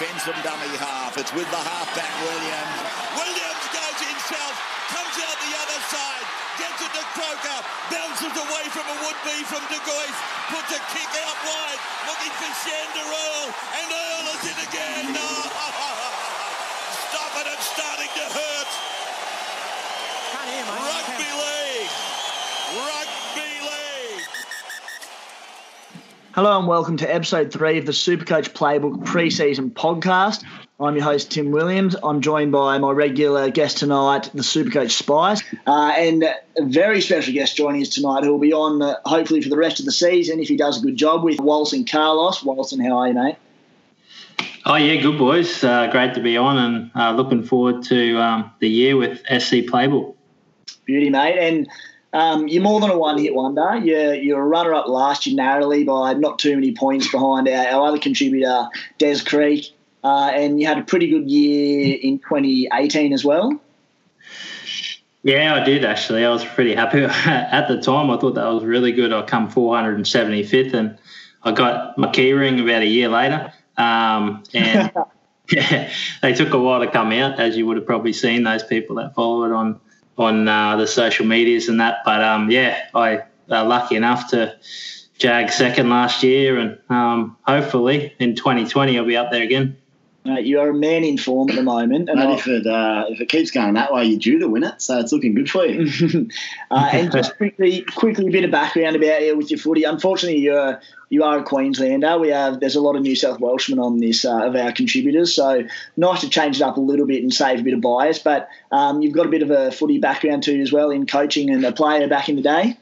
Fends them dummy half. It's with the halfback, Williams. Williams goes himself, comes out the other side, gets it to Croker, bounces away from a would-be from De Gois, puts a kick out wide, looking for Shander Earl, and Earl is in again. No! Stop it, it's starting to hurt. Rugby league. Rugby league. Hello and welcome to episode three of the Supercoach Playbook preseason podcast. I'm your host Tim Williams. I'm joined by my regular guest tonight, the Supercoach Spice, uh, and a very special guest joining us tonight who will be on uh, hopefully for the rest of the season if he does a good job with Walson Carlos. Walson, how are you, mate? Oh yeah, good boys. Uh, great to be on, and uh, looking forward to um, the year with SC Playbook. Beauty, mate. And um, you're more than a one-hit wonder. You're, you're a runner-up last year narrowly by not too many points behind our, our other contributor, Des Creek. Uh, and you had a pretty good year in 2018 as well. Yeah, I did actually. I was pretty happy at the time. I thought that was really good. I come 475th, and I got my keyring about a year later. Um, and yeah, they took a while to come out, as you would have probably seen those people that follow it on on uh, the social medias and that. But um, yeah, I uh, lucky enough to jag second last year, and um, hopefully in 2020 I'll be up there again. Uh, you are a man in form at the moment, and Mate, if it uh, if it keeps going that way, you're due to win it. So it's looking good for you. uh, and just quickly, quickly, a bit of background about you with your footy. Unfortunately, you're you are a Queenslander. We have there's a lot of New South Welshmen on this uh, of our contributors, so nice to change it up a little bit and save a bit of bias. But um, you've got a bit of a footy background too as well in coaching and a player back in the day.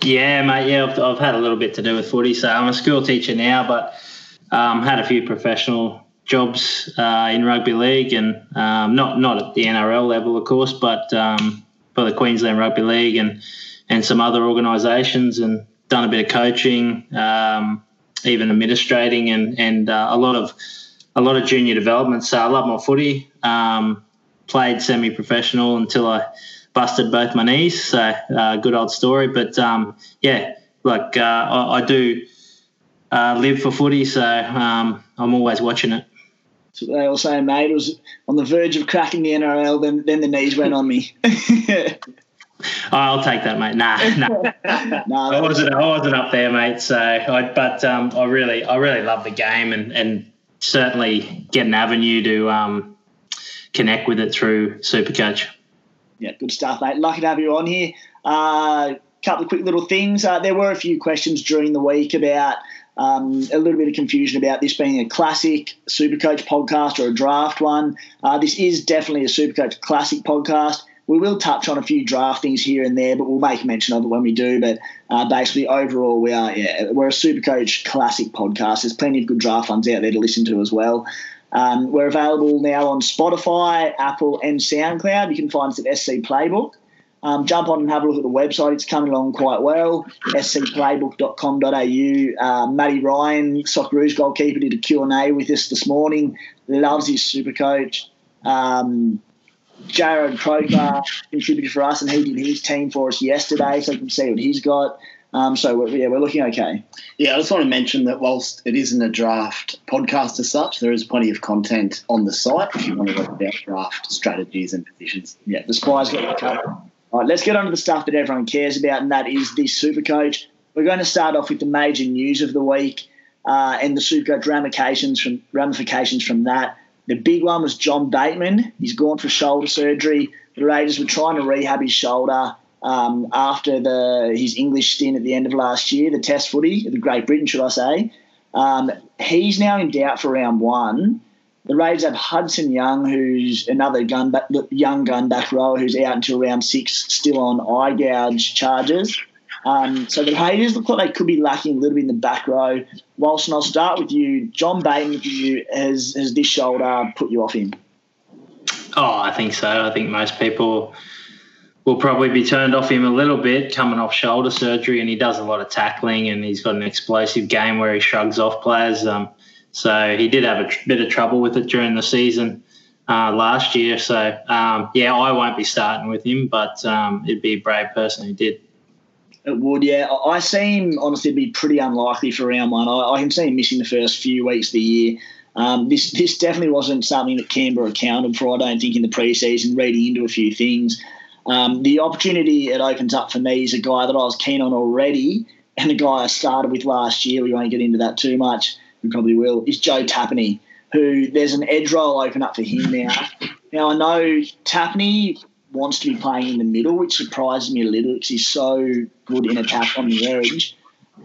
Yeah, mate. Yeah, I've, I've had a little bit to do with footy. So I'm a school teacher now, but um, had a few professional jobs uh, in rugby league, and um, not not at the NRL level, of course, but um, for the Queensland Rugby League and and some other organisations, and done a bit of coaching, um, even administrating, and and uh, a lot of a lot of junior development. So I love my footy. Um, played semi-professional until I busted both my knees. So uh, good old story. But um, yeah, like uh, I, I do uh, live for footy, so um, I'm always watching it. So they all say, mate, it was on the verge of cracking the NRL. Then then the knees went on me. I'll take that, mate. Nah, nah. nah, I wasn't. I wasn't up there, mate. So, I, but um, I really, I really love the game, and and certainly get an avenue to um, connect with it through Supercoach. Yeah, good stuff, mate. Lucky to have you on here. A uh, couple of quick little things. Uh, there were a few questions during the week about um, a little bit of confusion about this being a classic Supercoach podcast or a draft one. Uh, this is definitely a Supercoach classic podcast. We will touch on a few draft things here and there, but we'll make mention of it when we do. But uh, basically, overall, we are yeah, we're a Supercoach classic podcast. There's plenty of good draft ones out there to listen to as well. Um, we're available now on Spotify, Apple, and SoundCloud. You can find us at SC Playbook. Um, jump on and have a look at the website. It's coming along quite well. scplaybook.com.au. Uh, Matty Ryan, Socceroos goalkeeper, did a Q&A with us this morning. Loves his super coach. Um, Jarrod Croker contributed for us, and he did his team for us yesterday, so you can see what he's got. Um, so we're, yeah, we're looking okay. Yeah, I just want to mention that whilst it isn't a draft podcast as such, there is plenty of content on the site if you want to look about draft strategies and positions. Yeah, the Spy's got covered. All right, let's get on to the stuff that everyone cares about, and that is the Super Coach. We're going to start off with the major news of the week. uh, and the super Supercoach ramifications from ramifications from that. The big one was John Bateman. He's gone for shoulder surgery. The Raiders were trying to rehab his shoulder um, after the his English stint at the end of last year, the Test footy, the Great Britain, should I say. Um, he's now in doubt for round one. The Raiders have Hudson Young, who's another gun young gun back rower who's out until round six, still on eye gouge charges. Um, so the Raiders look like they could be lacking a little bit in the back row. Walson, I'll start with you. John Bateman, you, has, has this shoulder put you off him? Oh, I think so. I think most people will probably be turned off him a little bit coming off shoulder surgery, and he does a lot of tackling, and he's got an explosive game where he shrugs off players. Um, so he did have a tr- bit of trouble with it during the season uh, last year. So um, yeah, I won't be starting with him, but um, it'd be a brave person who did. It would, yeah. I see him honestly be pretty unlikely for round one. I, I can see him missing the first few weeks of the year. Um, this this definitely wasn't something that Canberra accounted for. I don't think in the preseason, reading into a few things. Um, the opportunity it opens up for me is a guy that I was keen on already, and the guy I started with last year. We won't get into that too much. We probably will. Is Joe Tapine, who there's an edge role open up for him now. Now I know Tapine wants to be playing in the middle, which surprises me a little because he's so good in attack on the edge.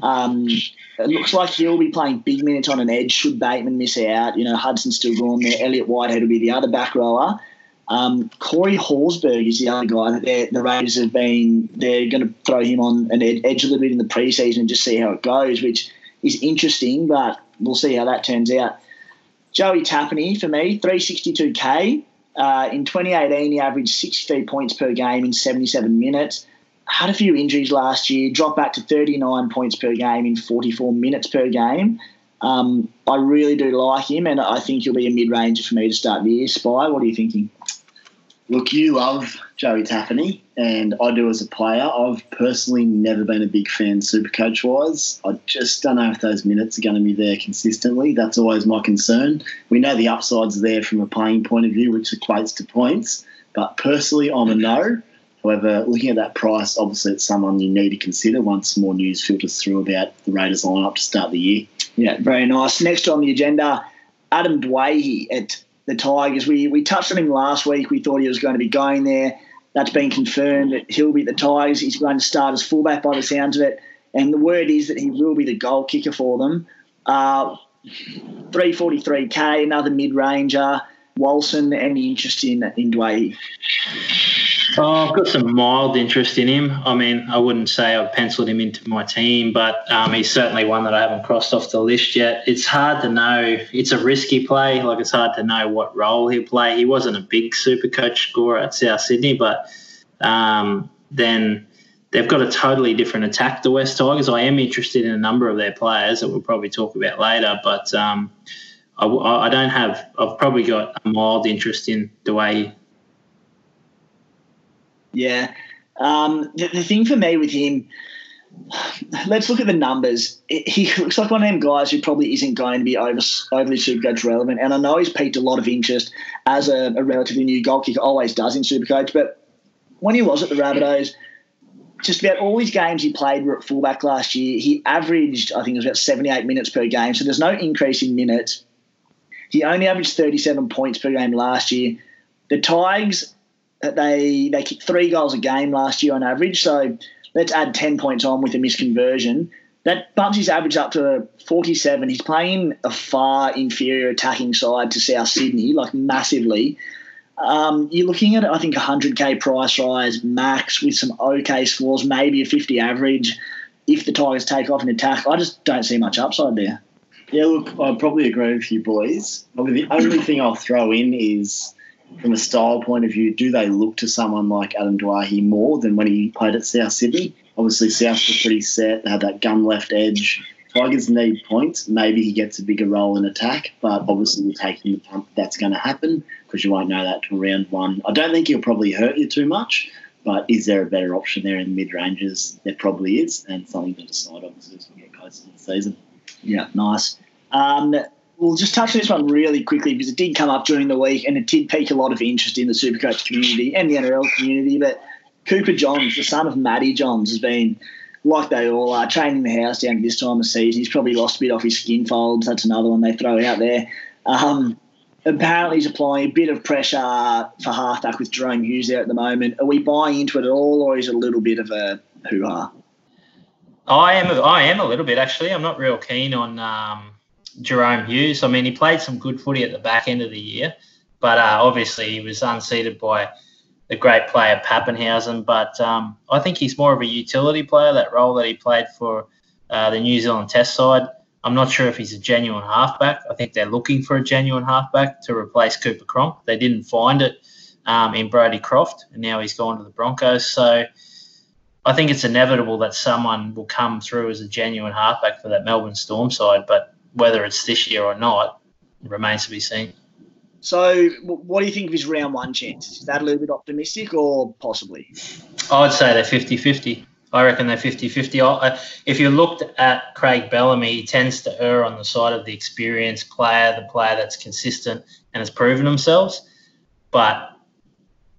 Um, it looks like he'll be playing big minutes on an edge should Bateman miss out. You know, Hudson's still gone there. Elliott Whitehead will be the other back rower. Um, Corey Horsburgh is the other guy that the Raiders have been. They're going to throw him on an edge a little bit in the preseason and just see how it goes, which is interesting, but we'll see how that turns out. Joey Tapine for me, 362k. Uh, in 2018, he averaged 63 points per game in 77 minutes. Had a few injuries last year, dropped back to 39 points per game in 44 minutes per game. Um, I really do like him, and I think he'll be a mid ranger for me to start the year. Spy, what are you thinking? Look, you love Joey Tapine, and I do as a player. I've personally never been a big fan, super coach wise. I just don't know if those minutes are going to be there consistently. That's always my concern. We know the upsides there from a playing point of view, which equates to points. But personally, I'm a no. However, looking at that price, obviously it's someone you need to consider once more news filters through about the Raiders lineup to start the year. Yeah, very nice. Next on the agenda, Adam Doueihi at the Tigers. We we touched on him last week. We thought he was going to be going there. That's been confirmed that he'll be at the Tigers. He's going to start as fullback by the sounds of it. And the word is that he will be the goal kicker for them. Uh, 343k, another mid ranger. Walson, any interest in in Doueihi? Oh, I've got some mild interest in him. I mean, I wouldn't say I've penciled him into my team, but um, he's certainly one that I haven't crossed off the list yet. It's hard to know. It's a risky play. Like, it's hard to know what role he'll play. He wasn't a big super coach scorer at South Sydney, but um, then they've got a totally different attack, the West Tigers. I am interested in a number of their players that we'll probably talk about later, but um, I, I, don't have, I've probably got a mild interest in the way yeah. Um, the, the thing for me with him, let's look at the numbers. He looks like one of them guys who probably isn't going to be over, overly Supercoach relevant. And I know he's piqued a lot of interest as a, a relatively new goal kicker, always does in Supercoach. But when he was at the Rabbitohs, just about all his games he played were at fullback last year. He averaged, I think it was about 78 minutes per game. So there's no increase in minutes. He only averaged 37 points per game last year. The Tigers they they kicked three goals a game last year on average. So let's add ten points on with a misconversion. That bumps his average up to 47. He's playing a far inferior attacking side to South Sydney, like massively. Um, you're looking at, I think, a 100k price rise max with some okay scores, maybe a 50 average if the Tigers take off an attack. I just don't see much upside there. Yeah, look, I probably agree with you boys. Probably the only thing I'll throw in is from a style point of view, do they look to someone like Adam Doueihi more than when he played at South Sydney? Obviously, South were pretty set. They had that gun left edge. Tigers need points. Maybe he gets a bigger role in attack, but obviously we're taking the punt that's going to happen because you won't know that till round one. I don't think he'll probably hurt you too much, but is there a better option there in mid ranges? There probably is, and something to decide obviously as we get closer to the season. Yeah, nice. Um, we'll just touch on this one really quickly because it did come up during the week and it did pique a lot of interest in the Supercoach community and the NRL community. But Cooper Johns, the son of Matty Johns, has been like they all are, training the house down this time of season. He's probably lost a bit off his skin folds. That's another one they throw out there. Um, apparently, he's applying a bit of pressure for halfback with Jahrome Hughes there at the moment. Are we buying into it at all, or is it a little bit of a hoo ha? I am. I am a little bit actually. I'm not real keen on um, Jahrome Hughes. I mean, he played some good footy at the back end of the year, but uh, obviously he was unseated by the great player Papenhuyzen. But um, I think he's more of a utility player. That role that he played for uh, the New Zealand Test side. I'm not sure if he's a genuine halfback. I think they're looking for a genuine halfback to replace Cooper Cronk. They didn't find it um, in Brodie Croft, and now he's gone to the Broncos. So I think it's inevitable that someone will come through as a genuine halfback for that Melbourne Storm side. But whether it's this year or not remains to be seen. So, what do you think of his round one chances? Is that a little bit optimistic or possibly? I'd say they're 50 50. I reckon they're 50 50. If you looked at Craig Bellamy, he tends to err on the side of the experienced player, the player that's consistent and has proven themselves. But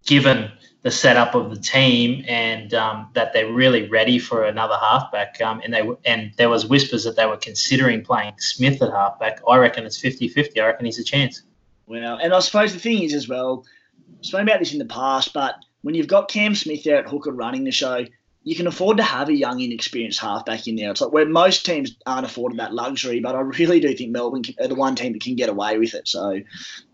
given the setup of the team and um, that they're really ready for another halfback. Um, and they and there was whispers that they were considering playing Smith at halfback. I reckon it's 50-50. I reckon he's a chance. Well, and I suppose the thing is as well, I've spoken about this in the past, but when you've got Cam Smith there at hooker running the show, you can afford to have a young, inexperienced halfback in there. It's like where most teams aren't afforded that luxury, but I really do think Melbourne are the one team that can get away with it. So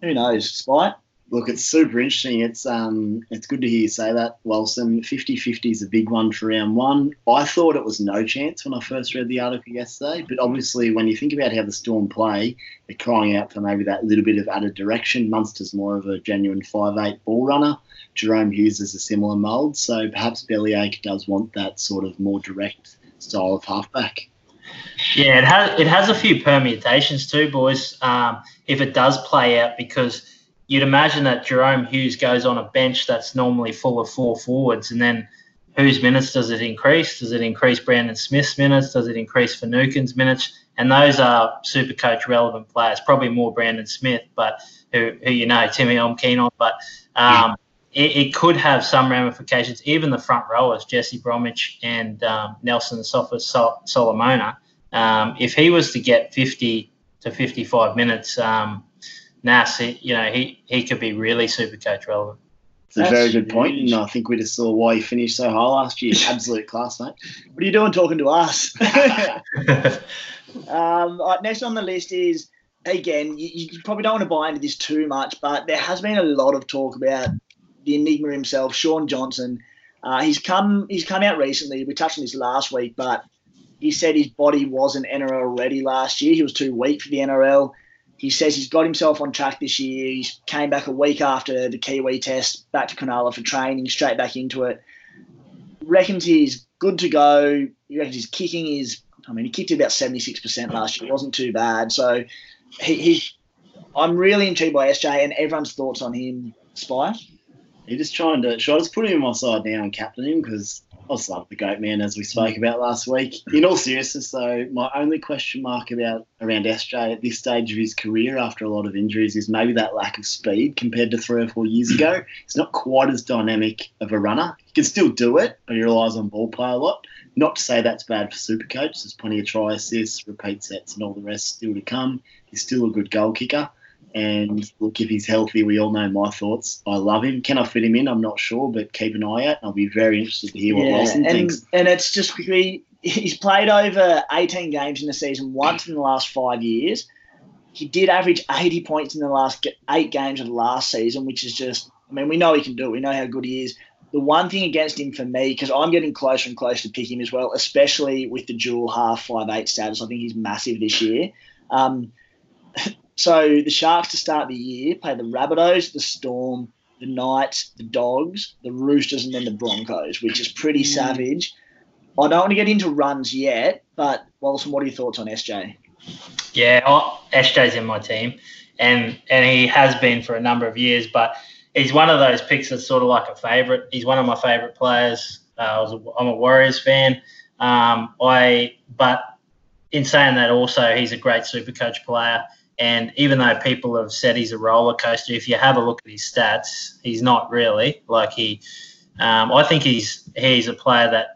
who knows? Spite? Look, it's super interesting. It's um, it's good to hear you say that, Walson. 50-50 is a big one for round one. I thought it was no chance when I first read the article yesterday, but obviously when you think about how the Storm play, they're crying out for maybe that little bit of added direction. Munster's more of a genuine five-eight ball runner. Jahrome Hughes is a similar mould, so perhaps Bellyache does want that sort of more direct style of halfback. Yeah, it has it has a few permutations too, boys. Um, if it does play out, because you'd imagine that Jahrome Hughes goes on a bench that's normally full of four forwards, and then whose minutes does it increase? Does it increase Brandon Smith's minutes? Does it increase Finucane's minutes? And those are super coach relevant players, probably more Brandon Smith, but who, who you know, Timmy, I'm keen on. But um, it, it, could have some ramifications. Even the front rowers, Jesse Bromwich and um, Nelson Sofa Sol- Solomona, um, if he was to get 50 to 55 minutes, um, Nas, he, you know, he, he could be really super coach relevant. It's a very good point, and I think we just saw why he finished so high last year. Absolute class, mate. What are you doing talking to us? um, right, next on the list is again, you, you, probably don't want to buy into this too much, but there has been a lot of talk about the enigma himself, Shaun Johnson. Uh, he's come he's come out recently. We touched on this last week, but he said his body wasn't NRL ready last year. He was too weak for the NRL. He says he's got himself on track this year. He came back a week after the Kiwi test, back to Cronulla for training, straight back into it. Reckons he's good to go. He reckons his kicking is, I mean, he kicked about 76% last year. It wasn't too bad. So he, he I'm really intrigued by SJ and everyone's thoughts on him, Spy. You're just trying to, should I just put him on my side now and captain him? Because I was like the goat man, as we spoke about last week. In all seriousness, though, my only question mark about around SJ at this stage of his career, after a lot of injuries, is maybe that lack of speed compared to three or four years ago. He's not quite as dynamic of a runner. He can still do it, but he relies on ball play a lot. Not to say that's bad for Supercoach. There's plenty of try assists, repeat sets, and all the rest still to come. He's still a good goal kicker. And look, if he's healthy, we all know my thoughts. I love him. Can I fit him in? I'm not sure, but keep an eye out. I'll be very interested to hear what yeah, Walson and, thinks. And it's just quickly, he's played over 18 games in the season once in the last five years. He did average 80 points in the last eight games of the last season, which is just, I mean, we know he can do it. We know how good he is. The one thing against him for me, because I'm getting closer and closer to pick him as well, especially with the dual half five eight status. I think he's massive this year. Um, so the Sharks to start the year play the Rabbitohs, the Storm, the Knights, the Dogs, the Roosters, and then the Broncos, which is pretty mm. savage. I don't want to get into runs yet, but Walson, what are your thoughts on SJ? Yeah, oh, SJ's in my team, and and he has been for a number of years. But he's one of those picks that's sort of like a favourite. He's one of my favourite players. Uh, I was a, I'm a Warriors fan. Um, I but in saying that, also he's a great super coach player. And even though people have said he's a roller coaster, if you have a look at his stats, he's not really. Like he, um, I think he's he's a player that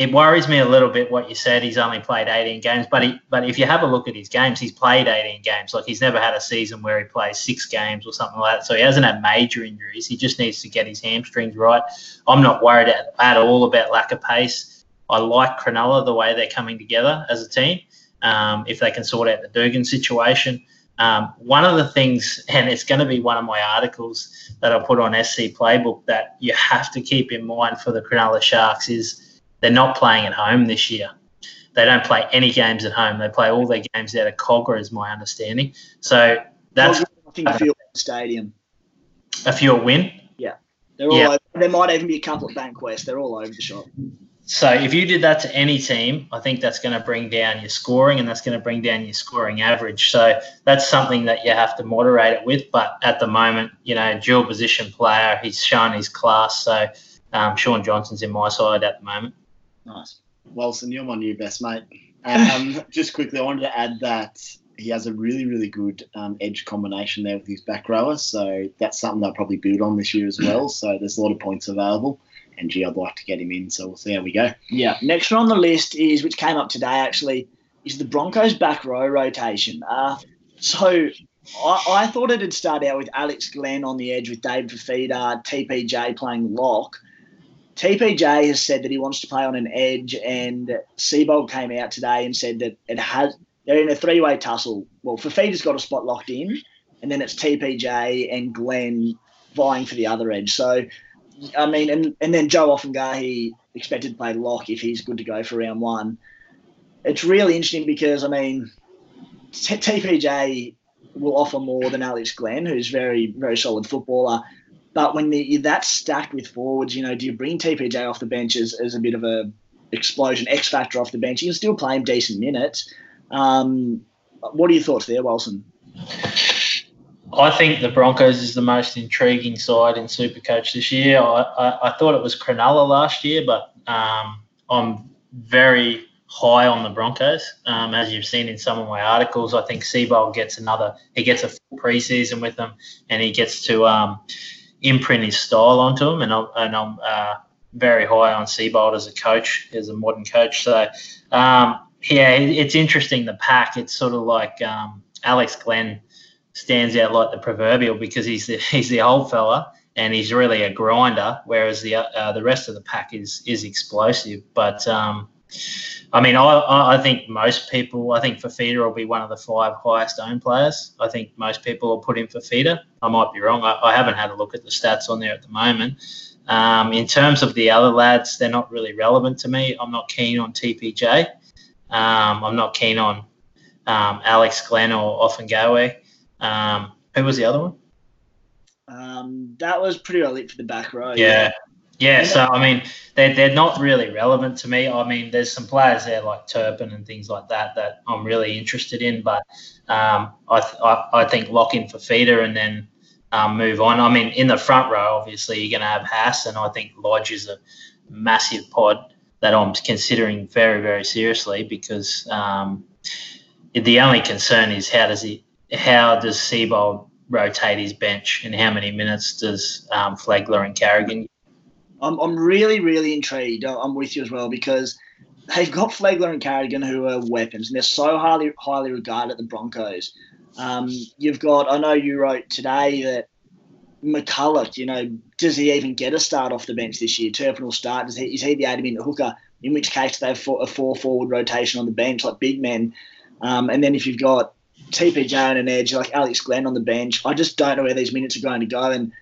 it worries me a little bit what you said. He's only played 18 games, but he, but if you have a look at his games, he's played 18 games. Like he's never had a season where he plays six games or something like that. So he hasn't had major injuries. He just needs to get his hamstrings right. I'm not worried at, at all about lack of pace. I like Cronulla the way they're coming together as a team. Um, if they can sort out the Dugan situation. Um, one of the things, and it's going to be one of my articles that I put on SC Playbook that you have to keep in mind for the Cronulla Sharks is they're not playing at home this year. They don't play any games at home. They play all their games out of Kogarah, is my understanding. So that's I think Field Stadium. A few win. Yeah, they're all. Yeah. Over. There might even be a couple at Bankwest. They're all over the shop. So if you did that to any team, I think that's going to bring down your scoring and that's going to bring down your scoring average. So that's something that you have to moderate it with. But at the moment, you know, dual position player, he's shown his class. So um, Shaun Johnson's in my side at the moment. Nice. Walson, you're my new best mate. Um, just quickly, I wanted to add that he has a really, really good um, edge combination there with his back rower. So that's something they'll probably build on this year as well. So there's a lot of points available and gee, I'd like to get him in. So we'll see how we go. Yeah. Next one on the list is, which came up today actually, is the Broncos back row rotation. Uh, so I, I, thought it'd start out with Alex Glenn on the edge with Dave Fifita, TPJ playing lock. TPJ has said that he wants to play on an edge, and Seibold came out today and said that it has. They're in a three-way tussle. Well, Fifita's got a spot locked in, and then it's TPJ and Glenn vying for the other edge. So I mean, and, and then Joe Ofahengaue expected to play lock if he's good to go for round one. It's really interesting because, I mean, TPJ will offer more than Alex Glenn, who's very, very solid footballer. But when the, that's stacked with forwards, you know, do you bring TPJ off the bench as, as a bit of a explosion, X factor off the bench? You can still play him decent minutes. Um, what are your thoughts there, Walson? I think the Broncos is the most intriguing side in Supercoach this year. I, I, I thought it was Cronulla last year, but um, I'm very high on the Broncos. Um, as you've seen in some of my articles, I think Seibold gets another, he gets a full preseason with them and he gets to um, imprint his style onto them. And I'm, and I'm uh, very high on Seibold as a coach, as a modern coach. So, um, yeah, it's interesting, the pack. It's sort of like um, Alex Glenn stands out like the proverbial because he's the he's the old fella and he's really a grinder, whereas the uh, the rest of the pack is is explosive. But um, I mean, I, I think most people, I think Fifita will be one of the five highest owned players. I think most people will put in Fifita. I might be wrong. I, I haven't had a look at the stats on there at the moment. Um, in terms of the other lads, they're not really relevant to me. I'm not keen on TPJ. Um, I'm not keen on um, Alex Glenn or Ofahengaue. Um, who was the other one? Um, that was pretty early for the back row. Yeah. yeah. yeah. so I mean, they're, they're not really relevant to me. I mean, there's some players there like Turpin and things like that that I'm really interested in, but um, I, th- I, I think lock in Fifita and then um, move on. I mean, in the front row, obviously you're going to have Haas, and I think Lodge is a massive pod that I'm considering very very seriously because um, the only concern is how does he how does Seibold rotate his bench and how many minutes does um, Flegler and Carrigan? I'm, I'm really, really intrigued. I'm with you as well because they've got Flegler and Carrigan who are weapons and they're so highly, highly regarded at the Broncos. Um, you've got, I know you wrote today that McCullough, you know, does he even get a start off the bench this year? Turpin will start. Does he, is he the adamant hooker? In which case, they have a four forward rotation on the bench like big men. Um, and then if you've got TPJ on an edge, like Alex Glenn on the bench. I just don't know where these minutes are going to go. And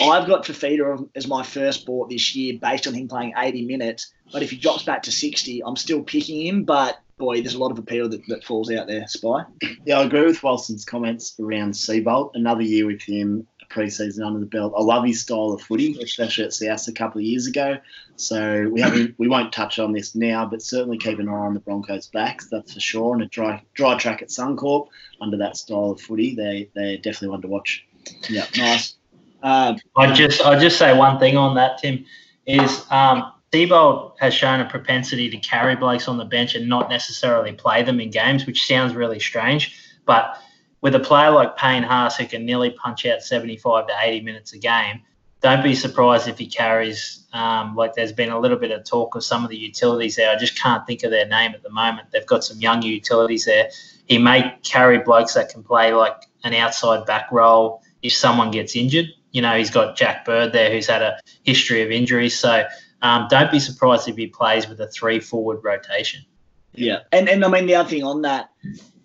I've got Fifita as my first bought this year based on him playing 80 minutes. But if he drops back to 60, I'm still picking him. But boy, there's a lot of appeal that, that falls out there, Spy. Yeah, I agree with Walson's comments around Seibold. Another year with him preseason under the belt. I love his style of footy, especially at South a couple of years ago. So we haven't, we won't touch on this now, but certainly keep an eye on the Broncos' backs, that's for sure. And a dry dry track at Suncorp under that style of footy, they they're definitely one to watch. Yeah, nice. Uh, I just I just say one thing on that, Tim, is um, Seibold has shown a propensity to carry blokes on the bench and not necessarily play them in games, which sounds really strange, but with a player like Payne Haas who can nearly punch out 75 to 80 minutes a game, don't be surprised if he carries. Um, like there's been a little bit of talk of some of the utilities there. I just can't think of their name at the moment. They've got some young utilities there. He may carry blokes that can play like an outside back role if someone gets injured. You know, he's got Jack Bird there who's had a history of injuries. So um, don't be surprised if he plays with a three forward rotation. Yeah. And, and I mean, the other thing on that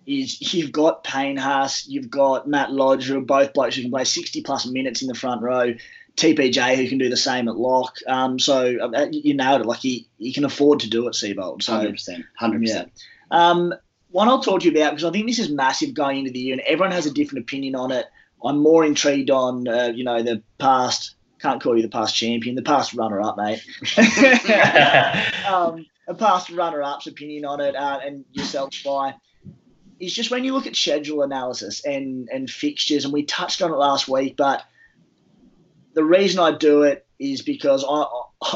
is you've got Payne Haas, you've got Matt Lodge, who are both blokes who can play 60 plus minutes in the front row. TPJ who can do the same at lock. Um, so uh, you nailed it. Like he, he can afford to do it, Seibold. So 100%. 100%. Yeah. Um, one I'll talk to you about because I think this is massive going into the year, and everyone has a different opinion on it. I'm more intrigued on, uh, you know, the past. Can't call you the past champion, the past runner-up, mate. um, a past runner-up's opinion on it, uh, and yourself, by is just when you look at schedule analysis and and fixtures, and we touched on it last week, but the reason I do it is because I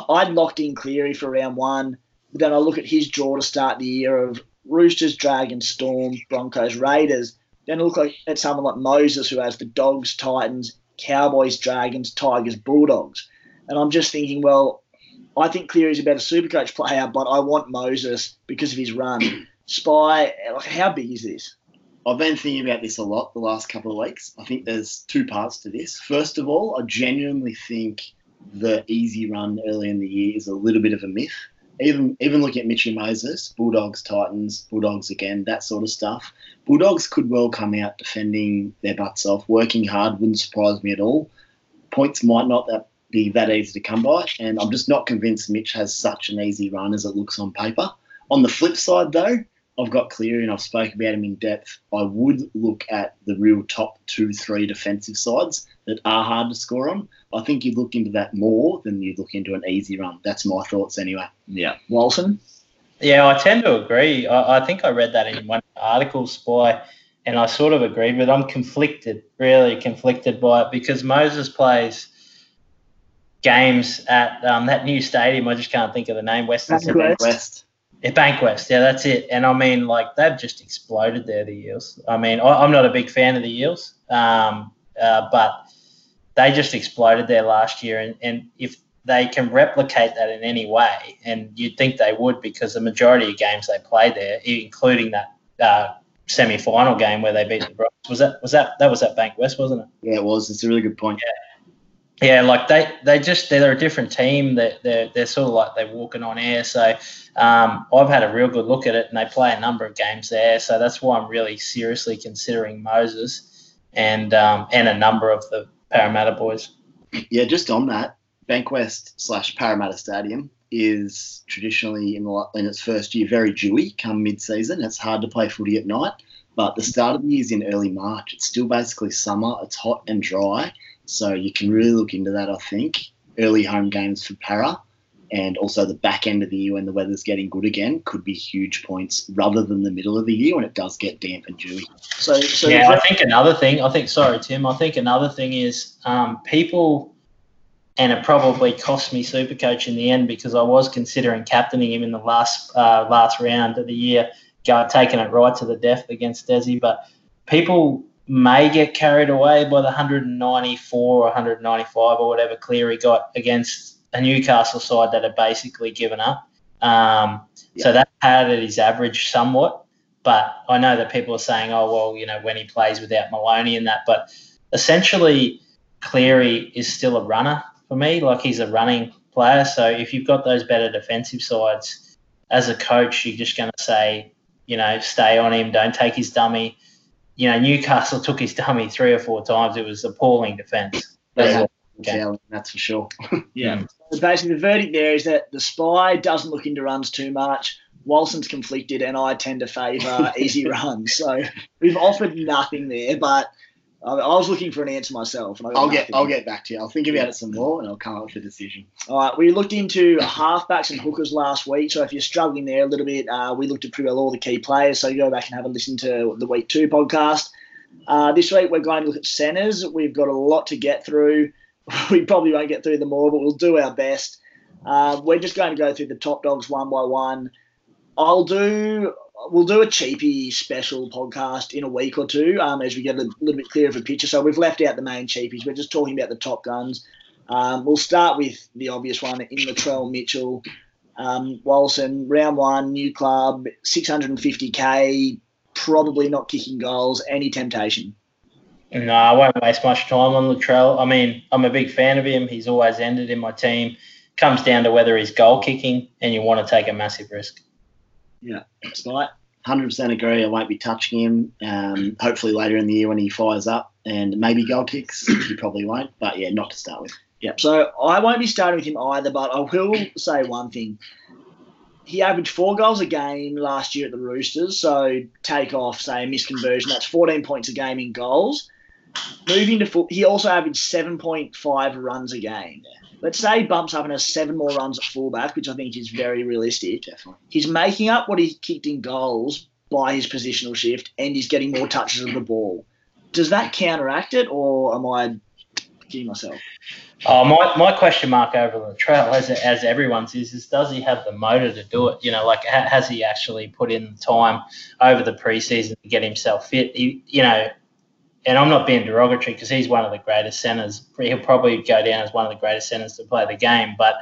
I locked in Cleary for round one, but then I look at his draw to start the year of Roosters, Dragons, Storm, Broncos, Raiders. Then I look like at someone like Moses who has the Dogs, Titans, Cowboys, Dragons, Tigers, Bulldogs, and I'm just thinking, well, I think Cleary's a better Supercoach player, but I want Moses because of his run. Spy, how big is this? I've been thinking about this a lot the last couple of weeks. I think there's two parts to this. First of all, I genuinely think the easy run early in the year is a little bit of a myth. Even even looking at Mitchy Moses, Bulldogs, Titans, Bulldogs again, that sort of stuff. Bulldogs could well come out defending their butts off, working hard, wouldn't surprise me at all. Points might not that be that easy to come by, and I'm just not convinced Mitch has such an easy run as it looks on paper. On the flip side, though, I've got Cleary and I've spoken about him in depth. I would look at the real top two, three defensive sides that are hard to score on. I think you'd look into that more than you'd look into an easy run. That's my thoughts anyway. Yeah. Walson? Yeah, I tend to agree. I, I think I read that in one article, Spy, and I sort of agreed but. I'm conflicted, really conflicted by it because Moses plays games at um, that new stadium. I just can't think of the name. Western West. West. Yeah, Bankwest, yeah, that's it. And I mean, like they've just exploded there, the Eels. I mean, I, am not a big fan of the Eels, um, uh, but they just exploded there last year. And, and if they can replicate that in any way, and you'd think they would, because the majority of games they played there, including that uh, semi-final game where they beat the Bronx, was that was that that was at Bankwest, wasn't it? Yeah, it was. It's a really good point. Yeah yeah, like they, they just they're a different team. They're, they're, they're sort of like they're walking on air. So um, I've had a real good look at it, and they play a number of games there. So that's why I'm really seriously considering Moses and um, and a number of the Parramatta boys. Yeah, just on that, Bankwest slash Parramatta Stadium is traditionally in, the, in its first year very dewy come mid-season. It's hard to play footy at night, but the start of the year is in early March. It's still basically summer. It's hot and dry so you can really look into that, I think. Early home games for Para and also the back end of the year when the weather's getting good again could be huge points rather than the middle of the year when it does get damp and dewy. So, so yeah, I think another thing, I think, sorry, Tim, I think another thing is um, people, and it probably cost me Supercoach in the end because I was considering captaining him in the last uh, last round of the year, taking it right to the death against Desi, but people may get carried away by the 194 or 195 or whatever Cleary got against a Newcastle side that had basically given up. Um, yeah. So that padded his average somewhat. But I know that people are saying, oh, well, you know, when he plays without Maloney and that. But essentially, Cleary is still a runner for me. Like he's a running player. So if you've got those better defensive sides, as a coach, you're just going to say, you know, stay on him, don't take his dummy you know, Newcastle took his dummy three or four times. It was appalling defence. Yeah, yeah, that's for sure. yeah. So basically, the verdict there is that the spy doesn't look into runs too much. Walson's conflicted, and I tend to favour easy runs. So we've offered nothing there, but I, was looking for an answer myself. And I'll get I'll get back to you. I'll think about it some more, and I'll come up with a decision. All right, we looked into halfbacks and hookers last week. So if you're struggling there a little bit, uh, we looked at pretty well all the key players. So go back and have a listen to the week two podcast. Uh, this week we're going to look at centres. We've got a lot to get through. We probably won't get through them all, but we'll do our best. Uh, we're just going to go through the top dogs one by one. I'll do we'll do a cheapy special podcast in a week or two um, as we get a little bit clearer of a picture. So we've left out the main cheapies. We're just talking about the top guns. Um, we'll start with the obvious one in Latrell Mitchell. Um, Walson, round one, new club, 650k, probably not kicking goals. Any temptation? No, I won't waste much time on Latrell. I mean, I'm a big fan of him. He's always ended in my team. Comes down to whether he's goal kicking, and you want to take a massive risk. Yeah, Spite. 100% agree. I won't be touching him. Um, hopefully later in the year when he fires up and maybe goal kicks, he probably won't. But yeah, not to start with. Yep. So I won't be starting with him either, but I will say one thing. He averaged four goals a game last year at the Roosters. So take off, say, a misconversion. That's 14 points a game in goals. Moving to foot, he also averaged 7.5 runs a game. Let's say he bumps up and has seven more runs at fullback, which I think is very realistic. Definitely. He's making up what he kicked in goals by his positional shift, and he's getting more touches of the ball. Does that counteract it, or am I kidding myself? Oh, my, my question mark over Latrell, as as everyone's is, is does he have the motor to do it? You know, like ha, has he actually put in the time over the preseason to get himself fit? He, you know, and I'm not being derogatory because he's one of the greatest centers. He'll probably go down as one of the greatest centers to play the game, but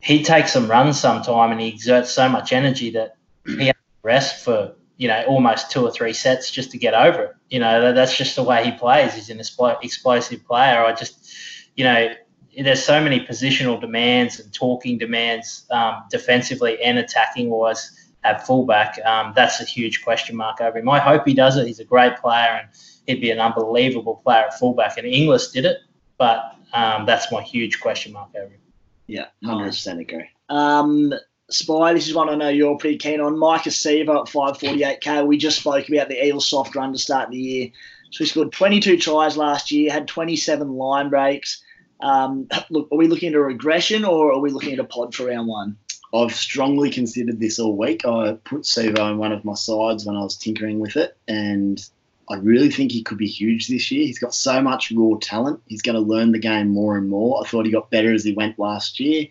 he takes some runs sometime and he exerts so much energy that he has to rest for you know almost two or three sets just to get over it. You know that's just the way he plays. He's an explosive player. I just you know there's so many positional demands and talking demands um, defensively and attacking wise at fullback. Um, that's a huge question mark over him. I hope he does it. He's a great player and he'd be an unbelievable player at fullback. And Inglis did it, but um, that's my huge question mark over him. Yeah, 100% agree. Um, Spy, this is one I know you're pretty keen on. Maika Sivo at 548k. We just spoke about the Eels soft run to start the year. So he scored 22 tries last year, had 27 line breaks. Um, look, are we looking at a regression or are we looking at a pod for round one? I've strongly considered this all week. I put Sivo in one of my sides when I was tinkering with it, and I really think he could be huge this year. He's got so much raw talent. He's going to learn the game more and more. I thought he got better as he went last year.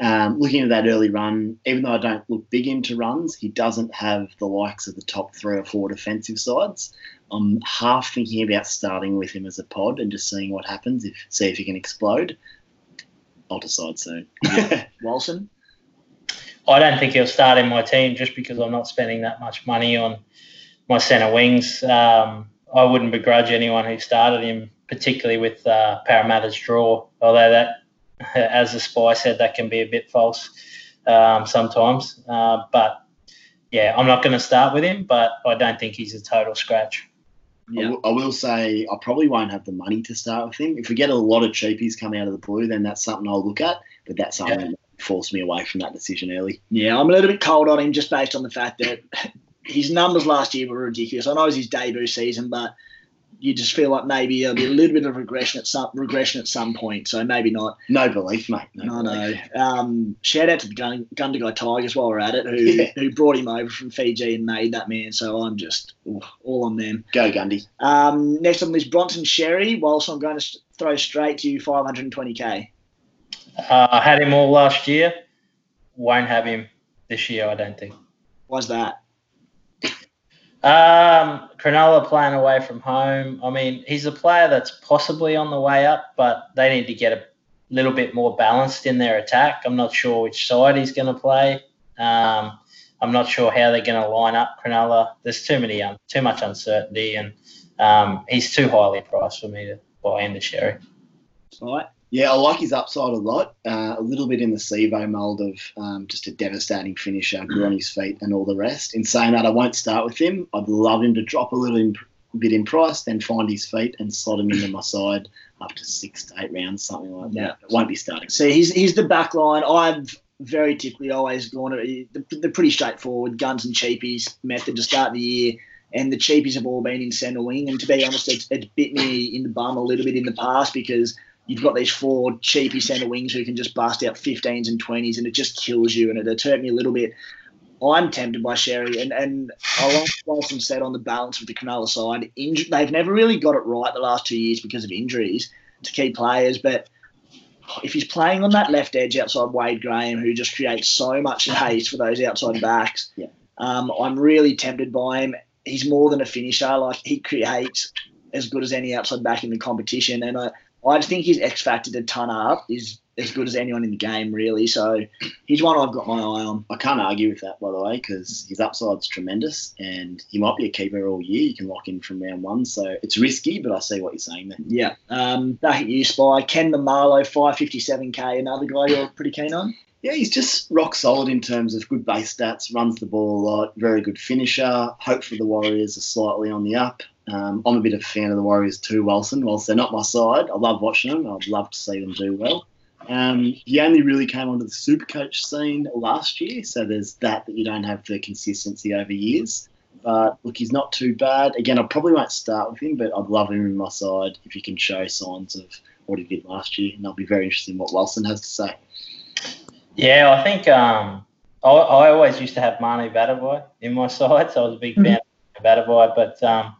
Um, looking at that early run, even though I don't look big into runs, he doesn't have the likes of the top three or four defensive sides. I'm half thinking about starting with him as a pod and just seeing what happens, if see if he can explode. I'll decide soon. Walson? I don't think he'll start in my team just because I'm not spending that much money on my centre wings. Um, I wouldn't begrudge anyone who started him, particularly with uh, Parramatta's draw. Although that, as the spy said, that can be a bit false um, sometimes. Uh, but yeah, I'm not going to start with him, but I don't think he's a total scratch. Yeah. I, w- I will say I probably won't have the money to start with him. If we get a lot of cheapies coming out of the blue, then that's something I'll look at. But that's something yeah. that forced me away from that decision early. Yeah, I'm a little bit cold on him just based on the fact that his numbers last year were ridiculous. I know it was his debut season, but you just feel like maybe there'll be a little bit of regression at some regression at some point. So maybe not. No belief, mate. No, no. no. Um, shout out to the Gun, Gundagai Tigers while we're at it, who yeah. who brought him over from Fiji and made that man. So I'm just ooh, all on them. Go Gundy. Um, next on this Bronson Xerri. Whilst I'm going to throw straight to you 520k. Uh, I had him all last year. Won't have him this year. I don't think. Why's that? Um, Cronulla playing away from home. I mean, he's a player that's possibly on the way up, but they need to get a little bit more balanced in their attack. I'm not sure which side he's going to play. Um, I'm not sure how they're going to line up Cronulla. There's too many, um, too much uncertainty, and um, he's too highly priced for me to buy into Xerri. All right. Yeah, I like his upside a lot. Uh, a little bit in the Sivo mould of um, just a devastating finisher, good on his feet, and all the rest. In saying that, I won't start with him. I'd love him to drop a little in, bit in price, then find his feet and slot him into my side up to six to eight rounds, something like Yeah. that. It won't be starting. So he's, he's the back line. I've very typically always gone the, the pretty straightforward guns and cheapies method to start the year. And the cheapies have all been in centre wing. And to be honest, it's, it's bit me in the bum a little bit in the past because you've got these four cheapy centre wings who can just bust out 15s and 20s, and it just kills you. And it, hurt me a little bit. I'm tempted by Xerri, and and along Walson said on the balance with the Cronulla side, inj- they've never really got it right the last two years because of injuries to key players. But if he's playing on that left edge outside Wade Graham, who just creates so much haste for those outside backs, Yeah. um, I'm really tempted by him. He's more than a finisher; like he creates as good as any outside back in the competition, and I I think his X factor to ton up is as good as anyone in the game, really. So he's one I've got my eye on. I can't argue with that, by the way, because his upside's tremendous, and he might be a keeper all year. You can lock in from round one, so it's risky, but I see what you're saying there. Yeah. Um, back at you, Spy. Ken Maumalo, 557k, another guy you're pretty keen on? Yeah, he's just rock solid in terms of good base stats, runs the ball a lot, very good finisher. Hopefully the Warriors are slightly on the up. Um, I'm a bit of a fan of the Warriors too, Walson. Whilst they're not my side, I love watching them. I'd love to see them do well. Um, he only really came onto the super coach scene last year, so there's that that you don't have the consistency over years. But look, he's not too bad. Again, I probably won't start with him, but I'd love him in my side if he can show signs of what he did last year, and I'll be very interested in what Walson has to say. Yeah, I think um, I, I, always used to have Manu Vatuvei in my side, so I was a big mm-hmm. fan of Vatuvei. But um,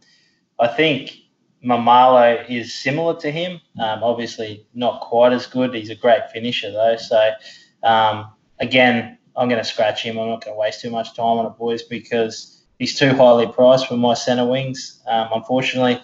I think Maumalo is similar to him. Um, obviously, not quite as good. He's a great finisher, though. So, um, again, I'm going to scratch him. I'm not going to waste too much time on it, boys, because he's too highly priced for my centre wings. Um, unfortunately,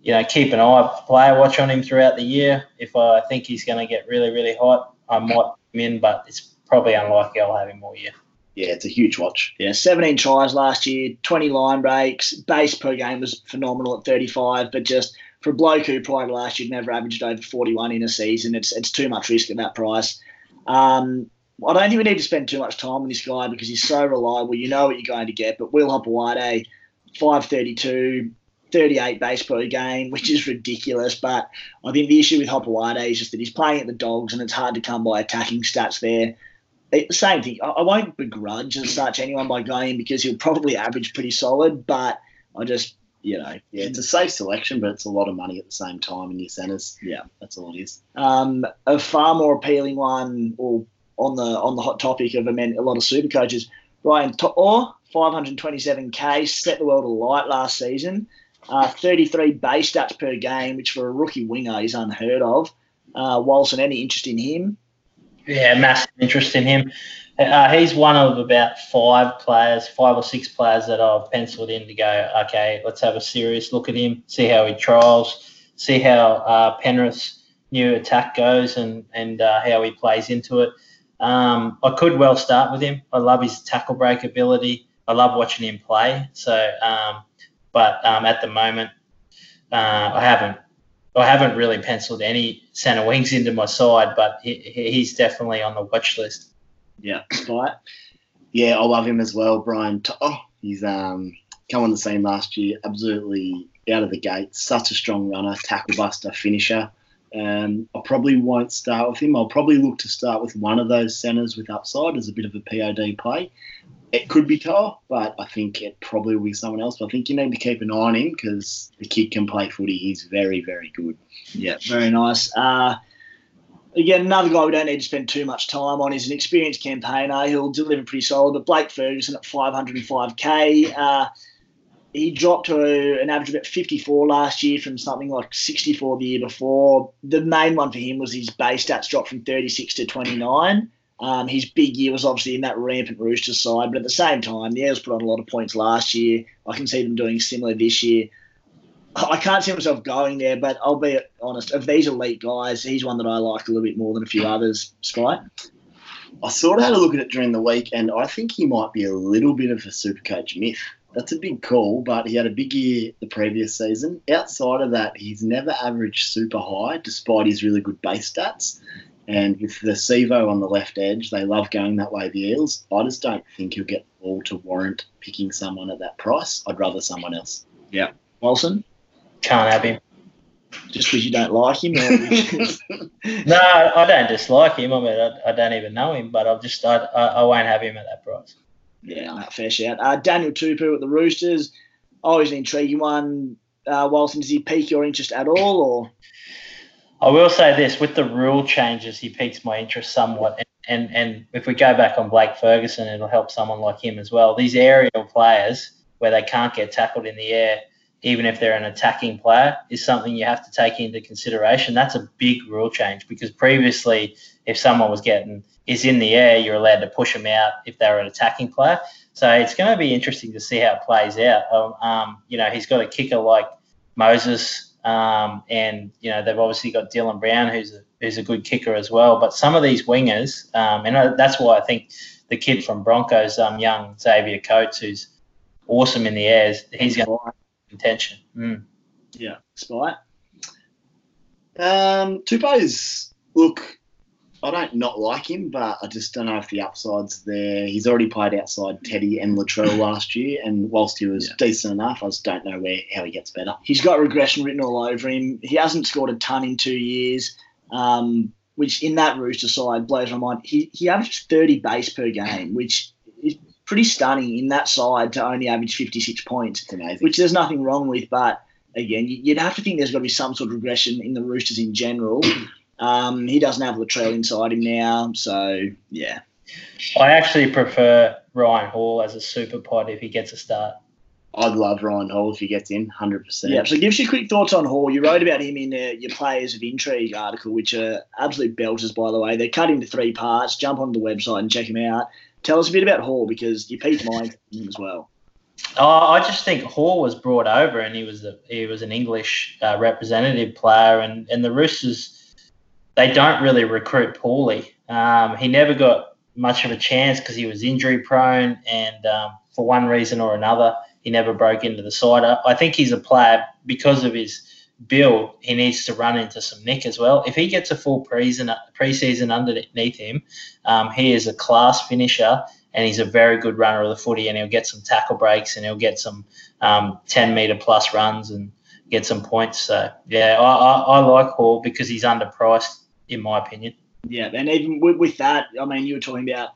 you know, keep an eye, player watch on him throughout the year. If I think he's going to get really, really hot, I might him in, but it's probably unlikely I'll have him all year yeah, it's a huge watch. Yeah, 17 tries last year, 20 line breaks. Base per game was phenomenal at 35, but just for a bloke who prior to last year never averaged over 41 in a season, it's it's too much risk at that price. Um, I don't think we need to spend too much time on this guy because he's so reliable. You know what you're going to get. But Will Hopoate, 532, 38 base per game, which is ridiculous. But I think the issue with Hopoate is just that he's playing at the Dogs and it's hard to come by attacking stats there it, same thing. I, I, won't begrudge as such anyone by going in because he'll probably average pretty solid, but I just, you know. Yeah, it's a safe selection, but it's a lot of money at the same time in your centres. Yeah. That's all it is. Um, a far more appealing one, or on the on the hot topic of a, man, a lot of super coaches, Brian To'o, 527k, set the world alight last season. Uh, 33 base stats per game, which for a rookie winger is unheard of. Uh, Walson, any interest in him? Yeah, massive interest in him. Uh, he's one of about five players, five or six players that I've penciled in to go, okay, let's have a serious look at him, see how he trials, see how uh, Penrith's new attack goes and, and uh, how he plays into it. Um, I could well start with him. I love his tackle break ability. I love watching him play. So, um, but um, at the moment, uh, I haven't I haven't really penciled any centre wings into my side, but he, he's definitely on the watch list. Yeah, right. Yeah, I love him as well, Brian. Oh, he's um, come on the scene last year, absolutely out of the gate. Such a strong runner, tackle buster, finisher. Um, I probably won't start with him. I'll probably look to start with one of those centres with upside as a bit of a POD play. It could be To'o, but I think it probably will be someone else. But I think you need to keep an eye on him because the kid can play footy. He's very, very good. Yeah, very nice. Uh, again, another guy we don't need to spend too much time on is an experienced campaigner. He'll deliver pretty solid. But Blake Ferguson at 505k. Uh, he dropped to an average of about 54 last year from something like 64 the year before. The main one for him was his base stats dropped from 36 to 29. Um, his big year was obviously in that rampant Roosters side, but at the same time, the Eels put on a lot of points last year. I can see them doing similar this year. I can't see myself going there, but I'll be honest. Of these elite guys, he's one that I like a little bit more than a few others. Spy. I sort of had a look at it during the week, and I think he might be a little bit of a super supercoach myth. That's a big call, but he had a big year the previous season. Outside of that, he's never averaged super high, despite his really good base stats. And with the Sivo on the left edge, they love going that way, the Eels. I just don't think he'll get all to warrant picking someone at that price. I'd rather someone else. Yeah. Walson? Can't have him. Just because you don't like him? no, I don't dislike him. I mean, I, I, don't even know him, but I've just, I, I, I won't have him at that price. Yeah, fair shout. Uh, Daniel Tupou at the Roosters, always an intriguing one. Uh, Walson, does he pique your interest at all, or? I will say this: with the rule changes, he piques my interest somewhat. And, and and if we go back on Blake Ferguson, it'll help someone like him as well. These aerial players where they can't get tackled in the air, even if they're an attacking player, is something you have to take into consideration. That's a big rule change because previously, if someone was getting is in the air, you're allowed to push them out if they're an attacking player. So it's going to be interesting to see how it plays out. Um, um you know, he's got a kicker like Moses Um, and you know they've obviously got Dylan Brown, who's a, who's a good kicker as well. But some of these wingers, um, and that's why I think the kid from Broncos, um, young Xavier Coates, who's awesome in the airs, he's going to contention. Mm. Yeah, spite. Um, Tupou's look. I don't not like him, but I just don't know if the upside's there. He's already played outside Teddy and Latrell last year, and whilst he was yeah. decent enough, I just don't know where how he gets better. He's got regression written all over him. He hasn't scored a ton in two years, um, which in that Rooster side blows my mind. He he averages 30 base per game, which is pretty stunning in that side to only average 56 points, which there's nothing wrong with, but again, you'd have to think there's got to be some sort of regression in the Roosters in general. Um, he doesn't have Latrell inside him now, so yeah. I actually prefer Ryan Hall as a super pod if he gets a start. I'd love Ryan Hall if he gets in, 100%. Yeah, so give us your quick thoughts on Hall. You wrote about him in uh, your Players of Intrigue article, which are absolute belters, by the way. They're cut into three parts. Jump onto the website and check him out. Tell us a bit about Hall because you piqued my him as well. Oh, I just think Hall was brought over and he was a, he was an English uh, representative player, and, and the Roosters they don't really recruit poorly. Um, he never got much of a chance because he was injury prone, and um, for one reason or another, he never broke into the side. I think he's a player because of his build. He needs to run into some nick as well. If he gets a full preseason preseason underneath him, um, he is a class finisher and he's a very good runner of the footy, and he'll get some tackle breaks and he'll get some um, 10 metre plus runs and get some points. So, yeah, I, I, I, like Hall because he's underpriced, in my opinion. Yeah, and even with, with, that, I mean, you were talking about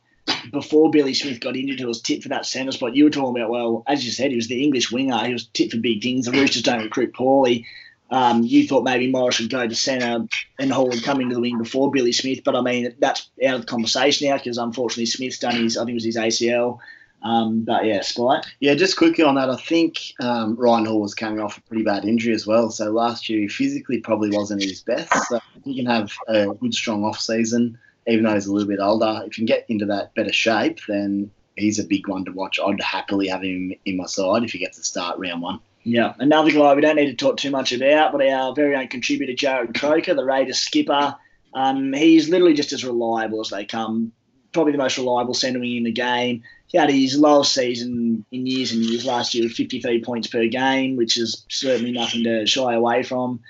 before Billy Smith got injured, he was tipped for that centre spot. You were talking about, well, as you said, he was the English winger. He was tipped for big things. The Roosters don't recruit poorly. Um, you thought maybe Morris would go to centre and Hall would come into the wing before Billy Smith, but I mean that's out of the conversation now because unfortunately Smith's done his I think it was his ACL. Um, but yeah, Spite. Yeah, just quickly on that, I think um, Ryan Hall was coming off a pretty bad injury as well. So last year he physically probably wasn't at his best. So he can have a good strong off season, even though he's a little bit older. If you can get into that better shape, then he's a big one to watch. I'd happily have him in my side if he gets to start round one. Yeah, another guy we don't need to talk too much about, but our very own contributor, Jarrod Croker, the Raiders skipper. Um, he's literally just as reliable as they come. Probably the most reliable centre wing in the game. He had his lowest season in years and years last year with 53 points per game, which is certainly nothing to shy away from.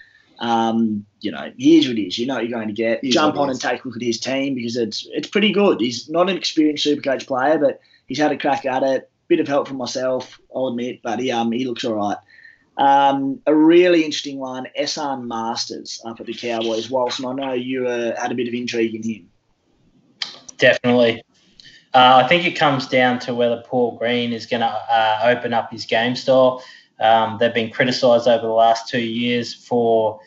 Um, you know, here's what it is. You know what you're going to get. Here's Jump on and take a look at his team because it's it's pretty good. He's not an experienced Supercoach player, but he's had a crack at it. Bit of help from myself, I'll admit, but he um he looks all right. Um, a really interesting one, Esan Masters up at the Cowboys. Whilst I know you uh, had a bit of intrigue in him. Definitely. Uh, I think it comes down to whether Paul Green is going to uh, open up his game style. Um, they've been criticised over the last two years for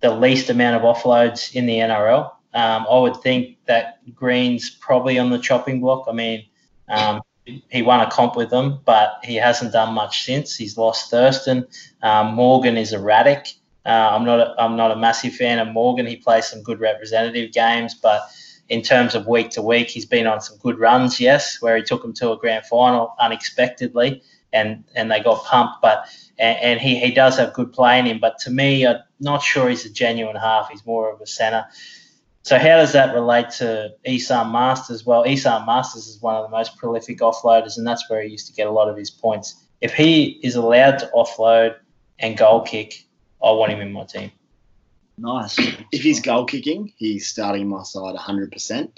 the least amount of offloads in the NRL. Um, I would think that Green's probably on the chopping block. I mean, um, he won a comp with them, but he hasn't done much since. He's lost Thurston. Um, Morgan is erratic. Uh, I'm not a, I'm not a massive fan of Morgan. He plays some good representative games, but in terms of week to week, he's been on some good runs. Yes, where he took them to a grand final unexpectedly, and and they got pumped. But and, and he he does have good play in him. But to me, I'm not sure he's a genuine half. He's more of a centre. So how does that relate to Esan Masters? Well, Esan Masters is one of the most prolific offloaders, and that's where he used to get a lot of his points. If he is allowed to offload and goal kick, I want him in my team. Nice. If he's goal kicking, he's starting my side 100%.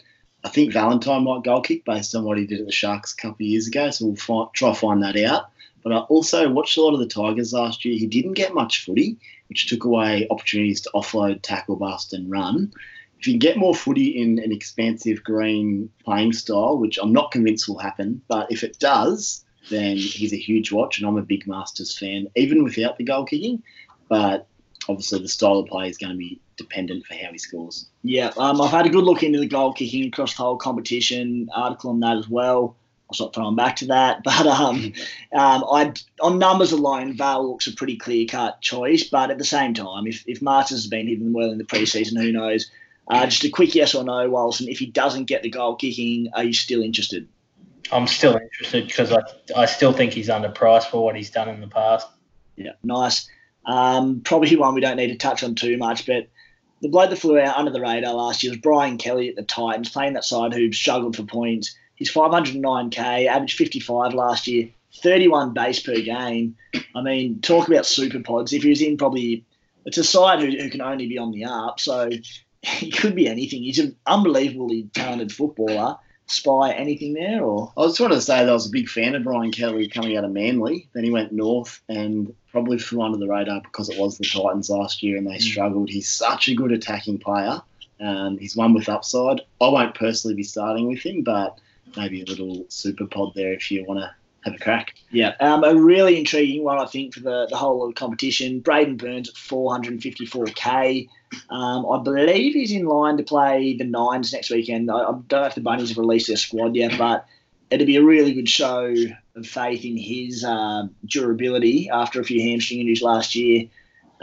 I think Valentine might goal kick based on what he did at the Sharks a couple of years ago, so we'll find, try find that out. But I also watched a lot of the Tigers last year. He didn't get much footy, which took away opportunities to offload, tackle, bust, and run if you can get more footy in an expansive green playing style, which I'm not convinced will happen, but if it does, then he's a huge watch, and I'm a big Masters fan, even without the goal kicking. But obviously, the style of play is going to be dependent for how he scores. Yeah, um, I've had a good look into the goal kicking across the whole competition, article on that as well. I'll stop throwing back to that, but um, um, I on numbers alone, Val looks a pretty clear cut choice. But at the same time, if if Masters has been hitting well in the preseason, who knows? Uh, just a quick yes or no, Walson. If he doesn't get the goal kicking, are you still interested? I'm still interested because I, I still think he's underpriced for what he's done in the past. Yeah, nice. Um, probably one we don't need to touch on too much, but the bloke that flew out under the radar last year was Brian Kelly at the Titans, playing that side who struggled for points. He's 509k, averaged 55 last year, 31 base per game. I mean, talk about super pods. If he was in probably, it's a side who, who can only be on the up, so he could be anything. He's an unbelievably talented footballer. Spy anything there, or I just want to say that I was a big fan of Brian Kelly coming out of Manly. Then he went north and probably flew under the radar because it was the Titans last year and they struggled. He's such a good attacking player. Um, he's one with upside. I won't personally be starting with him, but maybe a little super pod there if you want to have a crack. Yeah, um, a really intriguing one, I think, for the, the whole of the competition. Braidon Burns at 454k. Um, I believe he's in line to play the Nines next weekend. I, I don't know if the Bunnies have released their squad yet, but it'd be a really good show of faith in his uh, durability after a few hamstring injuries last year.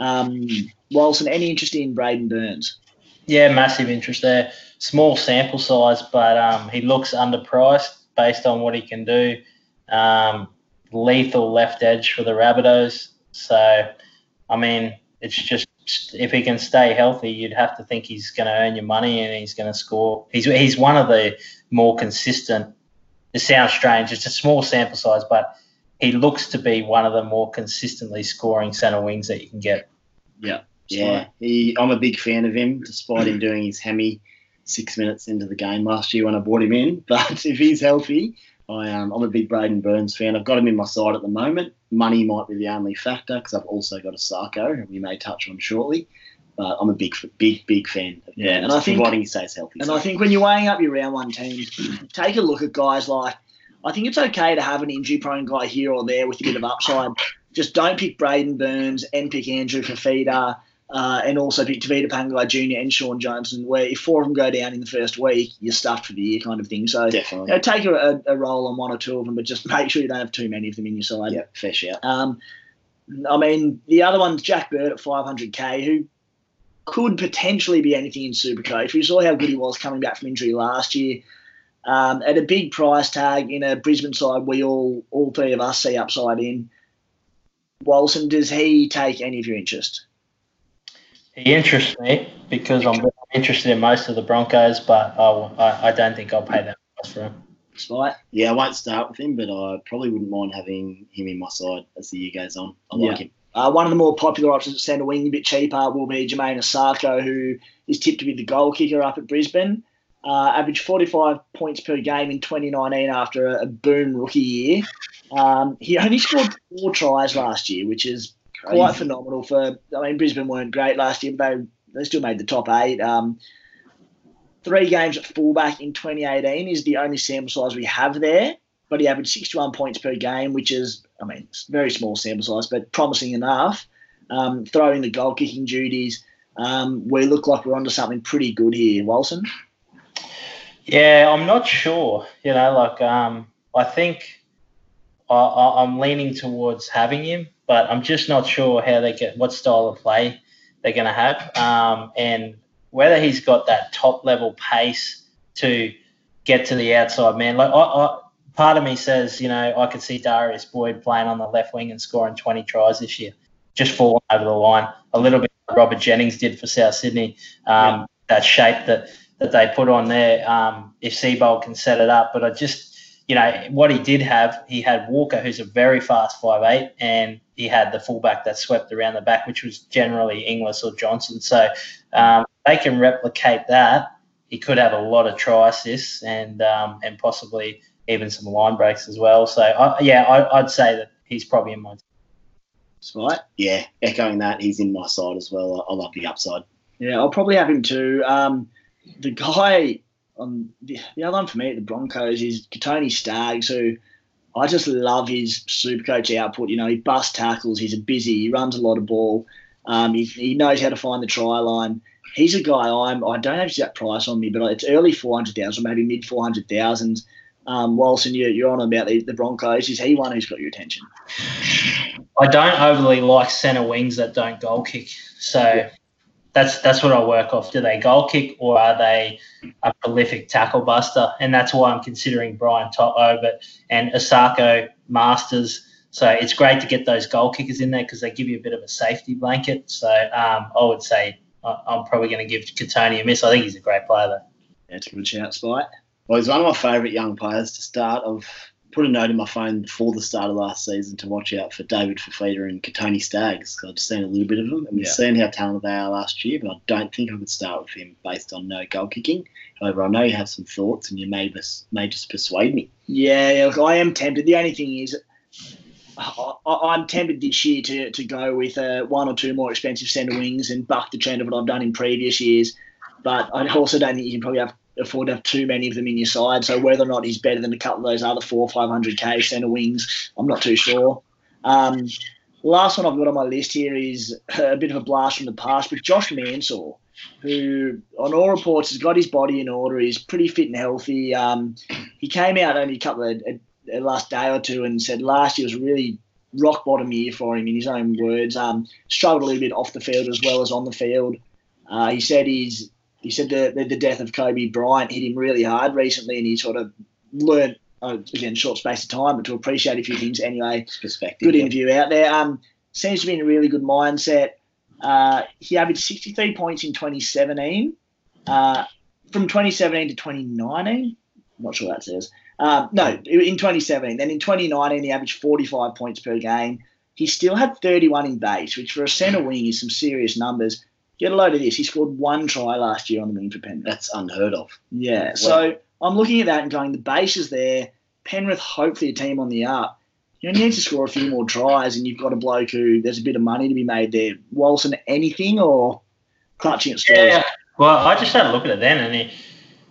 Um, Walson, any interest in Braidon Burns? Yeah, massive interest there. Small sample size, but um, he looks underpriced based on what he can do. Um, lethal left edge for the Rabbitohs. So, I mean, it's just if he can stay healthy, you'd have to think he's going to earn your money and he's going to score. He's he's one of the more consistent. It sounds strange. It's a small sample size, but he looks to be one of the more consistently scoring centre wings that you can get. Yeah. Yeah, he, I'm a big fan of him, despite him doing his hemi six minutes into the game last year when I brought him in. But if he's healthy, I am. Um, I'm a big Braidon Burns fan. I've got him in my side at the moment. Money might be the only factor because I've also got Isaako, who we may touch on shortly. But I'm a big, big, big fan. Of Yeah, Burns, and I think- providing he stays healthy. And So- I think when you're weighing up your round one team, take a look at guys like. I think it's okay to have an injury prone guy here or there with a bit of upside. Just don't pick Braidon Burns and pick Andrew Fifita uh, and also pick Tevita Pangai Jr. and Shaun Johnson, where if four of them go down in the first week, you're stuffed for the year kind of thing. So definitely. you know, take a, a, roll on one or two of them, but just make sure you don't have too many of them in your side. yeah, fair shout. Um, I mean, the other one's Jack Bird at 500k, who could potentially be anything in Supercoach. We saw how good he was coming back from injury last year. Um, at a big price tag in a Brisbane side, we all, all three of us see upside in. Walson, does he take any of your interest? He interests me because I'm interested in most of the Broncos, but I, I, I don't think I'll pay that price for him. Spite? Yeah, I won't start with him, but I probably wouldn't mind having him in my side as the year goes on. I like Yeah. him. Uh, one of the more popular options at centre wing, a bit cheaper, will be Jamayne Isaako, who is tipped to be the goal kicker up at Brisbane. Uh, averaged 45 points per game in 2019 after a, a boom rookie year. Um, he only scored four tries last year, which is quite phenomenal for. I mean, Brisbane weren't great last year, but they they still made the top eight. Um, three games at fullback in 2018 is the only sample size we have there, but he averaged 61 points per game, which is, I mean, very small sample size, but promising enough. Um, throw in the goal kicking duties. Um, we look like we're onto something pretty good here, Walson. Yeah, I'm not sure. You know, like um, I think I, I, I'm leaning towards having him, but I'm just not sure how they get what style of play they're going to have, um, and whether he's got that top level pace to get to the outside man. Like, I, I, part of me says, you know, I could see Darius Boyd playing on the left wing and scoring 20 tries this year, just falling over the line a little bit. like Robert Jennings did for South Sydney. Um, That shape that that they put on there. Um, if Seibold can set it up, but I just, you know, what he did have, he had Walker, who's a very fast five eight, and he had the fullback that swept around the back, which was generally Inglis or Johnson. So um, they can replicate that. He could have a lot of try assists and um, and possibly even some line breaks as well. So I, yeah, I, I'd say that he's probably in my. Spite? Yeah, echoing that, he's in my side as well. I, I love the upside. Yeah, I'll probably have him too. Um, the guy on the, the other one for me at the Broncos is Tony Staggs, who I just love his super coach output. You know, he busts tackles, he's a busy, he runs a lot of ball, um, he, he knows how to find the try line. He's a guy I'm. I don't have exact price on me, but it's early four hundred thousand, maybe mid 400,000. Um, Walson, you, you're on about the, the Broncos. Is he one who's got your attention? I don't overly like centre wings that don't goal kick. So that's that's what I work off. Do they goal kick or are they a prolific tackle buster? And that's why I'm considering Brian but and Isaako Masters So it's great to get those goal kickers in there because they give you a bit of a safety blanket. So um, I would say I'm probably going to give Kotoni a miss. I think he's a great player, though. That's a good shout, Spite. Well, he's one of my favourite young players to start. I've put a note in my phone before the start of last season to watch out for David Fifita and Kotoni Staggs. I've just seen a little bit of them and we've yeah. seen how talented they are last year, but I don't think I could start with him based on no goal kicking. However, I know you have some thoughts and you may just, may just persuade me. Yeah, look, I am tempted. The only thing is, I, am tempted this year to, to go with uh, one or two more expensive centre wings and buck the trend of what I've done in previous years. But I also don't think you can probably have afford to have too many of them in your side. So whether or not he's better than a couple of those other four, five hundred k centre wings, I'm not too sure. Um, last one I've got on my list here is a bit of a blast from the past, but Josh Mansour, who on all reports has got his body in order, he's pretty fit and healthy. Um, he came out only a couple of a, a last day or two and said last year was really rock bottom year for him in his own words. Um, struggled a little bit off the field as well as on the field. Uh, he said he's he said the, the, the death of Kobe Bryant hit him really hard recently, and he sort of learned uh, again short space of time, but to appreciate a few things anyway. Perspective. Good interview out there. Um, seems to be in a really good mindset. Uh, he averaged 63 points in 2017. Uh, from 2017 to 2019, I'm not sure that says. Um, no, in 2017. Then in 2019, he averaged 45 points per game. He still had 31 in base, which for a centre wing is some serious numbers. Get a load of this. He scored one try last year on the wing for Penrith. That's unheard of. Yeah. Wow. So I'm looking at that and going, the base is there. Penrith, hopefully, a team on the up. You need to score a few more tries, and you've got a bloke who there's a bit of money to be made there. Walson, anything or clutching at straws? Yeah. Well, I just had a look at it then, and he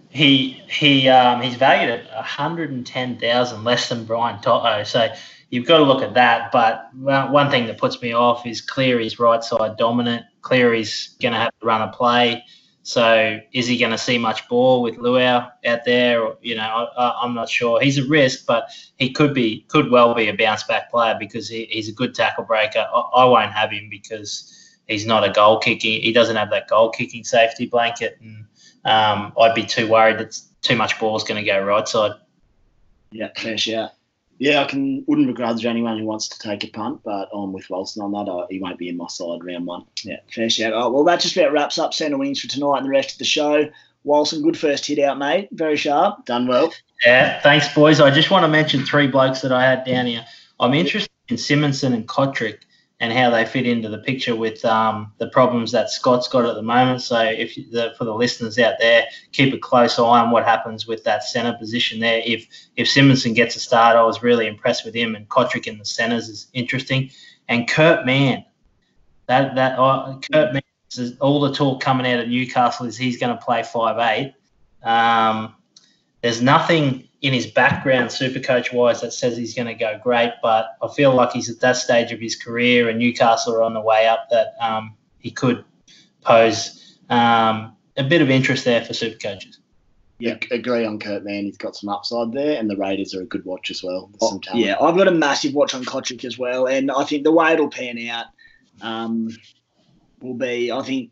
he he um, he's valued at 110,000 less than Brian To'o. So you've got to look at that. But one thing that puts me off is Cleary's right side dominant. Cleary's going to have to run a play. So is he going to see much ball with Luai out there? You know, I, am not sure. He's a risk, but he could be, could well be a bounce back player because he, he's a good tackle breaker. I, I, won't have him because he's not a goal kicking. He doesn't have that goal kicking safety blanket, and um, I'd be too worried that too much ball is going to go right side. Yeah, fair shout yeah, I can wouldn't begrudge anyone who wants to take a punt, but I'm with Walson on that. Uh, he won't be in my side round one. Yeah, fair shout. Oh, well, that just about wraps up centre wings for tonight and the rest of the show. Walson, good first hit out, mate. Very sharp. Done well. Yeah, thanks, boys. I just want to mention three blokes that I had down here. I'm interested in Simonsson and Cotric and how they fit into the picture with um, the problems that Scott's got at the moment. So, if the, for the listeners out there, keep a close eye on what happens with that centre position there. If if Simonsson gets a start, I was really impressed with him, and Cotric in the centres is interesting. And Kurt Mann, that that uh, Kurt Mann, all the talk coming out of Newcastle is he's going to play five eight. Um, there's nothing in his background, super coach wise, that says he's going to go great. But I feel like he's at that stage of his career, and Newcastle are on the way up. That um, he could pose um, a bit of interest there for super coaches. Yeah, agree on Kurt Mann. He's got some upside there, and the Raiders are a good watch as well. Oh, yeah, I've got a massive watch on Cotric as well, and I think the way it'll pan out um, will be, I think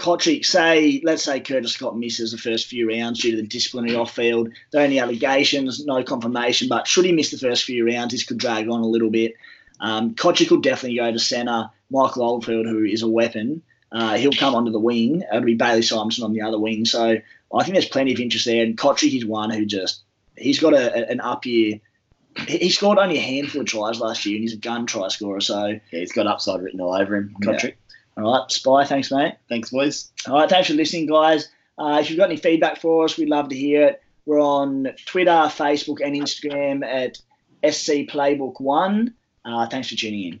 Cotric, say, let's say Curtis Scott misses the first few rounds due to the disciplinary off field. There are only allegations, no confirmation, but should he miss the first few rounds, this could drag on a little bit. Um, Cotric will definitely go to centre. Michael Oldfield, who is a weapon, uh, he'll come onto the wing. It'll be Bailey Simonsson on the other wing. So I think there's plenty of interest there. And Cotric is one who just, he's got a, an up year. He scored only a handful of tries last year, and he's a gun try scorer. So yeah, he's got upside written all over him, Cotric. All right, Spy, thanks, mate. Thanks, boys. All right, thanks for listening, guys. Uh, if you've got any feedback for us, we'd love to hear it. We're on Twitter, Facebook, and Instagram at SC Playbook One. Uh, thanks for tuning in.